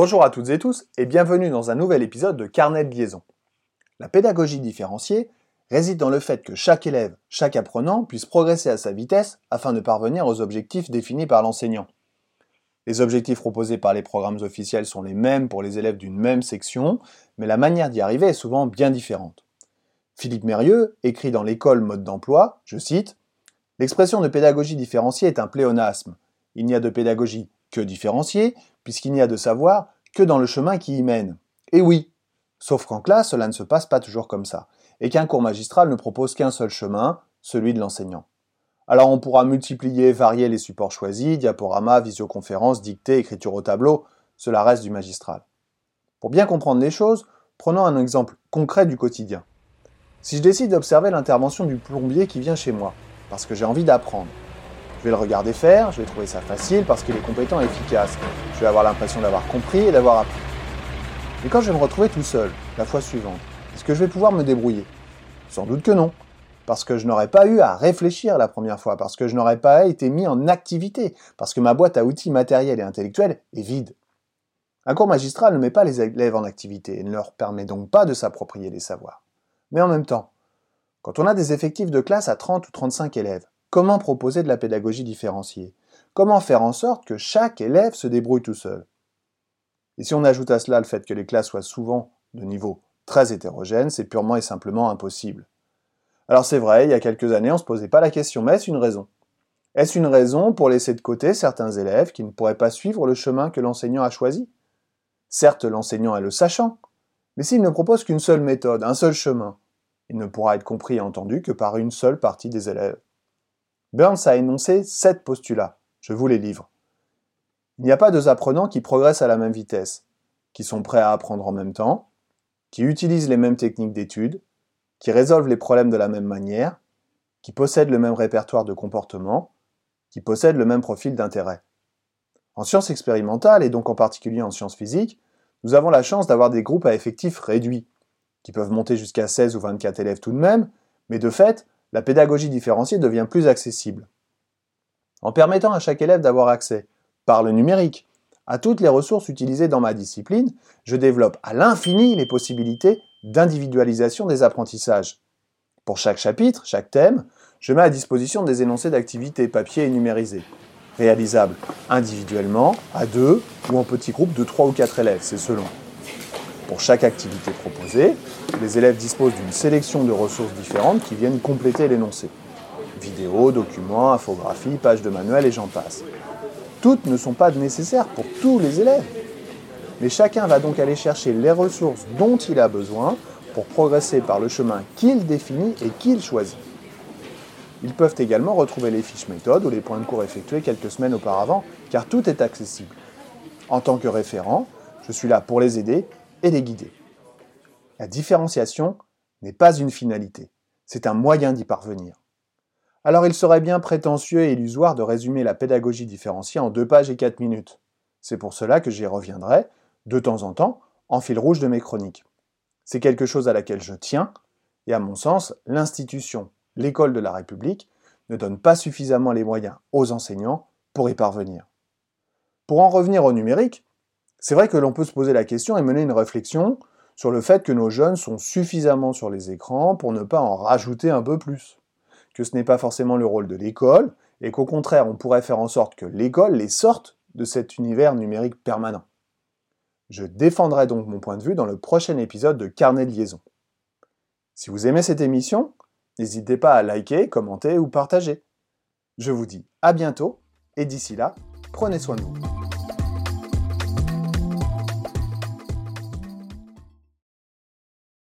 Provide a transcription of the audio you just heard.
Bonjour à toutes et tous et bienvenue dans un nouvel épisode de Carnet de liaison. La pédagogie différenciée réside dans le fait que chaque élève, chaque apprenant puisse progresser à sa vitesse afin de parvenir aux objectifs définis par l'enseignant. Les objectifs proposés par les programmes officiels sont les mêmes pour les élèves d'une même section, mais la manière d'y arriver est souvent bien différente. Philippe Mérieux écrit dans l'école mode d'emploi, je cite, L'expression de pédagogie différenciée est un pléonasme. Il n'y a de pédagogie que différenciée, puisqu'il n'y a de savoir que dans le chemin qui y mène. Et oui, sauf qu'en classe, cela ne se passe pas toujours comme ça, et qu'un cours magistral ne propose qu'un seul chemin, celui de l'enseignant. Alors on pourra multiplier, varier les supports choisis, diaporama, visioconférence, dictée, écriture au tableau, cela reste du magistral. Pour bien comprendre les choses, prenons un exemple concret du quotidien. Si je décide d'observer l'intervention du plombier qui vient chez moi, parce que j'ai envie d'apprendre, je vais le regarder faire, je vais trouver ça facile parce qu'il est compétent et efficace. Je vais avoir l'impression d'avoir compris et d'avoir appris. Et quand je vais me retrouver tout seul, la fois suivante, est-ce que je vais pouvoir me débrouiller? Sans doute que non. Parce que je n'aurais pas eu à réfléchir la première fois, parce que je n'aurais pas été mis en activité, parce que ma boîte à outils matériels et intellectuels est vide. Un cours magistral ne met pas les élèves en activité et ne leur permet donc pas de s'approprier les savoirs. Mais en même temps, quand on a des effectifs de classe à 30 ou 35 élèves, Comment proposer de la pédagogie différenciée? Comment faire en sorte que chaque élève se débrouille tout seul? Et si on ajoute à cela le fait que les classes soient souvent de niveau très hétérogène, c'est purement et simplement impossible. Alors c'est vrai, il y a quelques années, on ne se posait pas la question, mais est-ce une raison? Est-ce une raison pour laisser de côté certains élèves qui ne pourraient pas suivre le chemin que l'enseignant a choisi? Certes, l'enseignant est le sachant, mais s'il ne propose qu'une seule méthode, un seul chemin, il ne pourra être compris et entendu que par une seule partie des élèves. Burns a énoncé sept postulats. Je vous les livre. Il n'y a pas deux apprenants qui progressent à la même vitesse, qui sont prêts à apprendre en même temps, qui utilisent les mêmes techniques d'étude, qui résolvent les problèmes de la même manière, qui possèdent le même répertoire de comportement, qui possèdent le même profil d'intérêt. En sciences expérimentales, et donc en particulier en sciences physiques, nous avons la chance d'avoir des groupes à effectifs réduits, qui peuvent monter jusqu'à 16 ou 24 élèves tout de même, mais de fait, la pédagogie différenciée devient plus accessible. En permettant à chaque élève d'avoir accès, par le numérique, à toutes les ressources utilisées dans ma discipline, je développe à l'infini les possibilités d'individualisation des apprentissages. Pour chaque chapitre, chaque thème, je mets à disposition des énoncés d'activités papier et numérisés, réalisables individuellement, à deux ou en petits groupes de trois ou quatre élèves, c'est selon. Pour chaque activité proposée, les élèves disposent d'une sélection de ressources différentes qui viennent compléter l'énoncé. Vidéos, documents, infographies, pages de manuel et j'en passe. Toutes ne sont pas nécessaires pour tous les élèves. Mais chacun va donc aller chercher les ressources dont il a besoin pour progresser par le chemin qu'il définit et qu'il choisit. Ils peuvent également retrouver les fiches méthodes ou les points de cours effectués quelques semaines auparavant, car tout est accessible. En tant que référent, je suis là pour les aider et les guider. La différenciation n'est pas une finalité, c'est un moyen d'y parvenir. Alors il serait bien prétentieux et illusoire de résumer la pédagogie différenciée en deux pages et quatre minutes. C'est pour cela que j'y reviendrai, de temps en temps, en fil rouge de mes chroniques. C'est quelque chose à laquelle je tiens, et à mon sens, l'institution, l'école de la République, ne donne pas suffisamment les moyens aux enseignants pour y parvenir. Pour en revenir au numérique, c'est vrai que l'on peut se poser la question et mener une réflexion sur le fait que nos jeunes sont suffisamment sur les écrans pour ne pas en rajouter un peu plus. Que ce n'est pas forcément le rôle de l'école, et qu'au contraire, on pourrait faire en sorte que l'école les sorte de cet univers numérique permanent. Je défendrai donc mon point de vue dans le prochain épisode de Carnet de liaison. Si vous aimez cette émission, n'hésitez pas à liker, commenter ou partager. Je vous dis à bientôt, et d'ici là, prenez soin de vous.